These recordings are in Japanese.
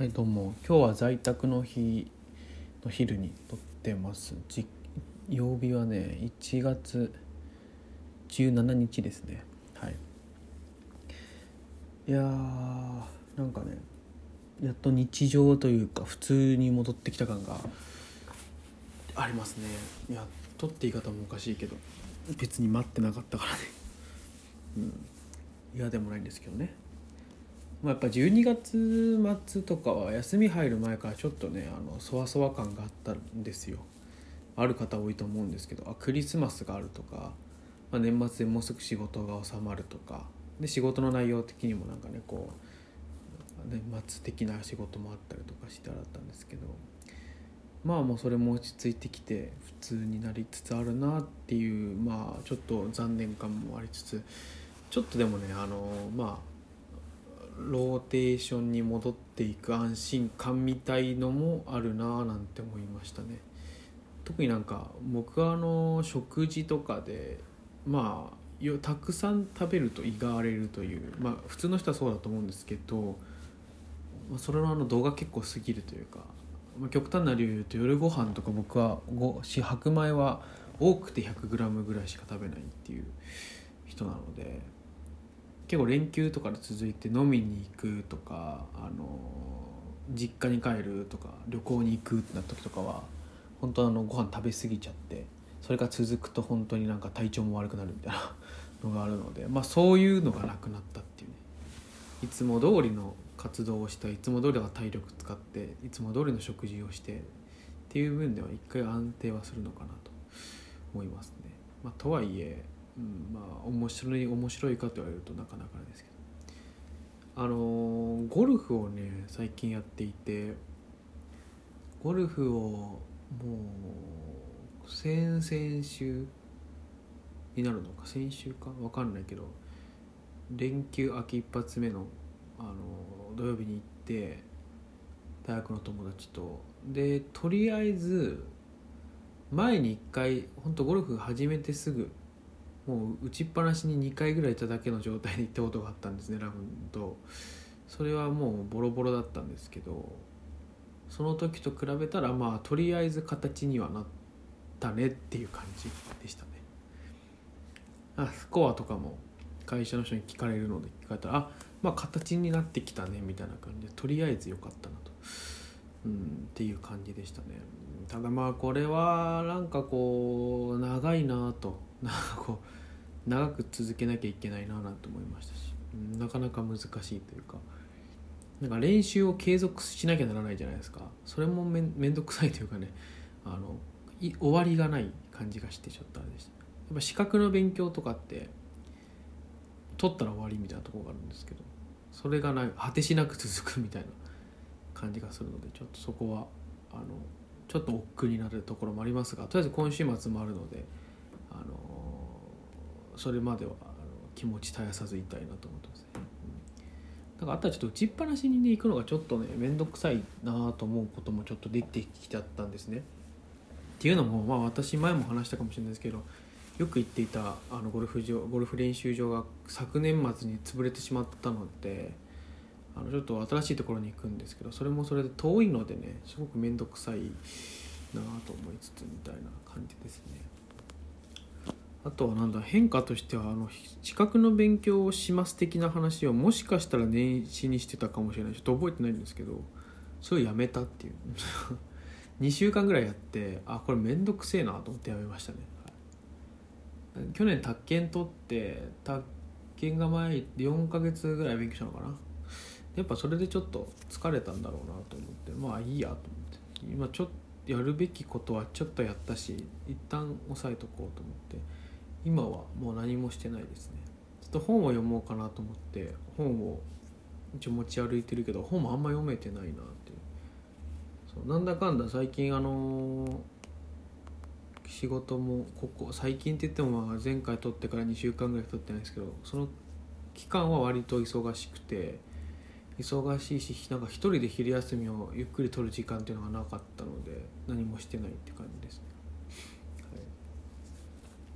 はいどうも。今日は在宅の日の昼に撮ってます。曜日はね1月17日ですね。はい。いやーなんかねやっと日常というか普通に戻ってきた感がありますね。いや撮って言い方もおかしいけど別に待ってなかったからね。うん。嫌でもないんですけどね。まあ、やっぱ12月末とかは休み入る前からちょっとねあのそわそわ感があったんですよ。ある方多いと思うんですけどあクリスマスがあるとか、まあ、年末でもうすぐ仕事が収まるとかで仕事の内容的にもなんかねこう年末的な仕事もあったりとかしてあったんですけどまあもうそれも落ち着いてきて普通になりつつあるなっていうまあちょっと残念感もありつつちょっとでもねあのまあローテーションに戻っていく安心感みたいのもあるなぁなんて思いましたね。特になんか僕はあの食事とかでまあよたくさん食べると胃が荒れるというまあ普通の人はそうだと思うんですけど、ま、それのあの動画結構過ぎるというか、まあ、極端な理由言うと夜ご飯とか僕はご白米は多くて 100g ぐらいしか食べないっていう人なので結構連休とかで続いて飲みに行くとかあの実家に帰るとか旅行に行くってなった時とかは本当あのご飯食べ過ぎちゃってそれが続くと本当になんか体調も悪くなるみたいなのがあるので、まあ、そういうのがなくなったっていうねいつも通りの活動をしたいつも通りの体力使っていつも通りの食事をしてっていう分では一回安定はするのかなと思いますね。まあ、とはいえうん、まあ面白い面白いかと言われるとなかなかですけど。あのー、ゴルフをね最近やっていてゴルフをもう先々週になるのか先週か？分かんないけど連休秋一発目の、あのー、土曜日に行って大学の友達と。でとりあえず前に1回本当ゴルフ始めてすぐもう打ちっぱなしに2回ぐらいいただけの状態で行ったことがあったんですねラフと。それはもうボロボロだったんですけどその時と比べたらまあとりあえず形にはなったねっていう感じでしたね。あスコアとかも会社の人に聞かれるので聞かれたらあまあ形になってきたねみたいな感じでとりあえず良かったなと、うん、っていう感じでしたね。ただまあこれはなんかこう長いなと。なんかこう長く続けなきゃいけないななんて思いましたし、うん、なかなか難しいというか。なんか練習を継続しなきゃならないじゃないですか。それもめん面倒くさいというかね。あの終わりがない感じがしてちょっとあれでした。やっぱ資格の勉強とかって取ったら終わりみたいなとこがあるんですけど。それがない果てしなく続くみたいな。感じがするのでちょっとそこはあのちょっと億劫になるところもありますがとりあえず今週末もあるのであのそれまではあの気持ち絶やさずいたいなと思ってますね、うん、だからあとはちょっと打ちっぱなしに、ね、行くのがちょっとね面倒くさいなと思うこともちょっとできてきちゃったんですね。っていうのもまあ私前も話したかもしれないですけどよく行っていたあのゴルフ場ゴルフ練習場が昨年末に潰れてしまったのであのちょっと新しいところに行くんですけどそれもそれで遠いのでねすごく面倒くさいなと思いつつみたいな感じですね。あとはなんだ変化としてはあの資格の勉強をします的な話をもしかしたら年始にしてたかもしれない。ちょっと覚えてないんですけどそれをやめたっていう。2週間ぐらいやってあこれ面倒くせえなと思ってやめましたね、はい、去年宅建取って宅建が前4ヶ月ぐらい勉強したのかな。やっぱそれでちょっと疲れたんだろうなと思ってまあいいやと思って。今ちょっとやるべきことはちょっとやったし一旦押さえとこうと思って。今はもう何もしてないですね。ちょっと本を読もうかなと思って本を一応持ち歩いてるけど本もあんま読めてないなってそうなんだかんだ最近あのー、仕事もここ最近って言ってもまあ前回取ってから2週間ぐらい取ってないですけどその期間は割と忙しくて忙しいしなんか一人で昼休みをゆっくり取る時間っていうのがなかったので何もしてないって感じですね。はい。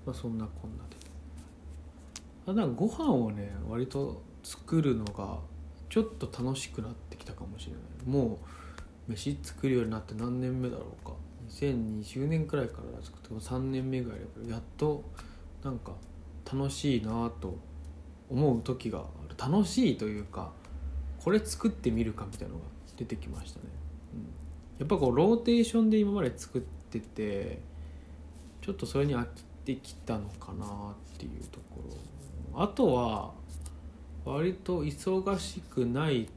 まあ、そんなこんなで。あなんかご飯をね割と作るのがちょっと楽しくなってきたかもしれない。もう飯作るようになって何年目だろうか。2020年くらいから作っても3年目ぐらいやっとなんか楽しいなと思う時がある。楽しいというかこれ作ってみるかみたいなのが出てきましたね、うん、やっぱこうローテーションで今まで作っててちょっとそれに飽きてきたのかなっていうところ。あとは割と忙しくない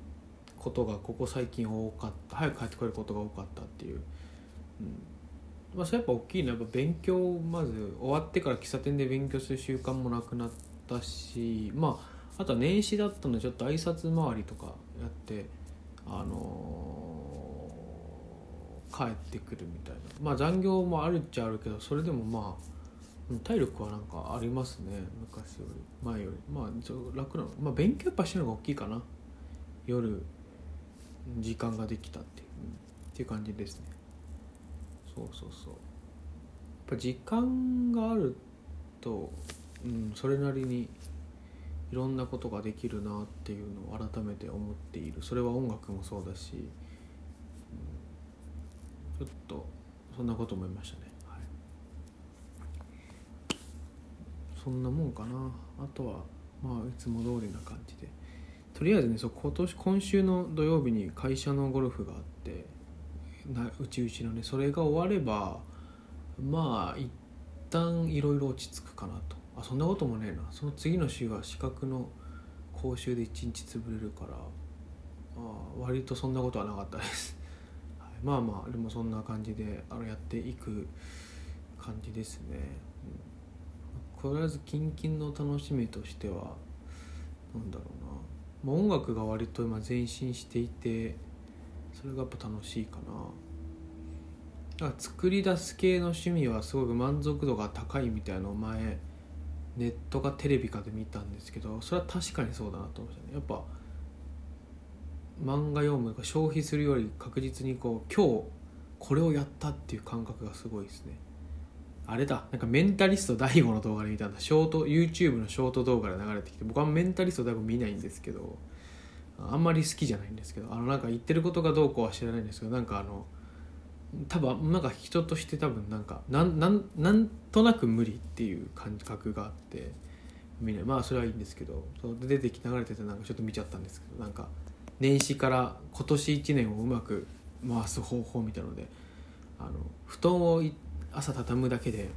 ことがここ最近多かった。早く帰ってこれることが多かったっていう、うん。まあ、それやっぱ大きいのはやっぱ勉強まず終わってから喫茶店で勉強する習慣もなくなったしまああとは年始だったのでちょっと挨拶回りとかやってあのー、帰ってくるみたいな。まあ残業もあるっちゃあるけどそれでもまあ体力はなんかありますね。昔より。前より。まあ楽なの。まあ勉強やっぱしてるのが大きいかな。夜時間ができたっていう、うん、っていう感じですね。そうそうそう。やっぱ時間があると、うん、それなりにいろんなことができるなっていうのを改めて思っている。それは音楽もそうだし、うん、ちょっとそんなこと思いましたね。そんなもんかな。あとはまあいつも通りな感じで。とりあえずねそう今年今週の土曜日に会社のゴルフがあってなうちうちのねそれが終わればまあ一旦いろいろ落ち着くかなと。あそんなこともねえな。その次の週は資格の講習で1日潰れるから。あ割とそんなことはなかったです、はい、まあまあでもそんな感じであのやっていく感じですね、うん。とりあえずキンキンの楽しみとしては何だろうな、まあ、音楽が割と今前進していてそれがやっぱ楽しいかな。だから作り出す系の趣味はすごく満足度が高いみたいなのを前ネットかテレビかで見たんですけどそれは確かにそうだなと思いましたね。やっぱ漫画読む消費するより確実にこう今日これをやったっていう感覚がすごいですね。あれだ。なんかメンタリスト DAIGO の動画で見たんだ。ショート YouTube のショート動画で流れてきて僕はメンタリスト DAIGO 見ないんですけどあんまり好きじゃないんですけどあのなんか言ってることがどうこうは知らないんですけどなんかあの多分なんか人として多分なんかなんなんなんとなく無理っていう感覚があって見なまあそれはいいんですけどそう出てき流れててなんかちょっと見ちゃったんですけどなんか年始から今年1年をうまく回す方法みたいのであの布団を朝畳むだけで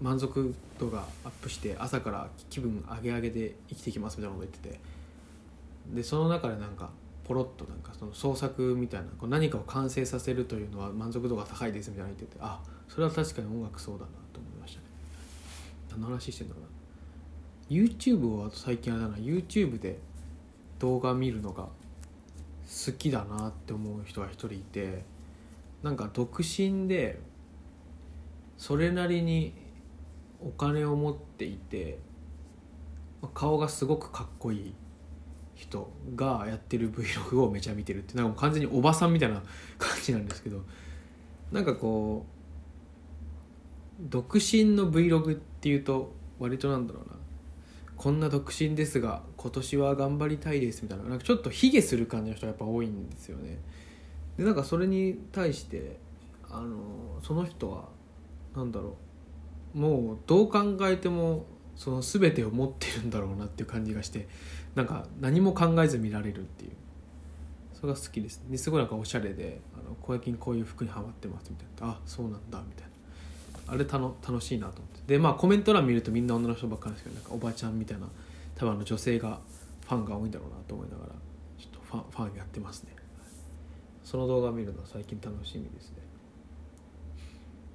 満足度がアップして朝から気分上げ上げで生きていきますみたいなこと言っててでその中でなんかポロッとなんかその創作みたいなこう何かを完成させるというのは満足度が高いですみたいな言っててあそれは確かに音楽そうだなと思いましたね。何の話してんだろうな。YouTube を最近あれだな YouTube で動画見るのが好きだなって思う人が一人いてなんか独身でそれなりにお金を持っていて顔がすごくかっこいい。人がやってる Vlog をめちゃ見てるってなんかもう完全におばさんみたいな感じなんですけどなんかこう独身の Vlog っていうと割となんだろうな。こんな独身ですが今年は頑張りたいですみたいななんかちょっと卑下する感じの人がやっぱ多いんですよね。でなんかそれに対してあのその人はなんだろう。もうどう考えてもその全てを持ってるんだろうなっていう感じがしてなんか何も考えず見られるっていう。それが好きです。ですごいなんかおしゃれで「あの小焼こういう服にはまってます」みたいな「あそうなんだ」みたいな。あれたの楽しいなと思って。でまあコメント欄見るとみんな女の人ばっかりですけどなんかおばちゃんみたいな多分あの女性がファンが多いんだろうなと思いながらちょっとファンファンやってますね。その動画を見るのは最近楽しみですね。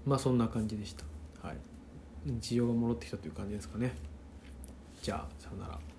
まあそんな感じでした。はい。日常が戻ってきたという感じですかね。じゃあさよなら。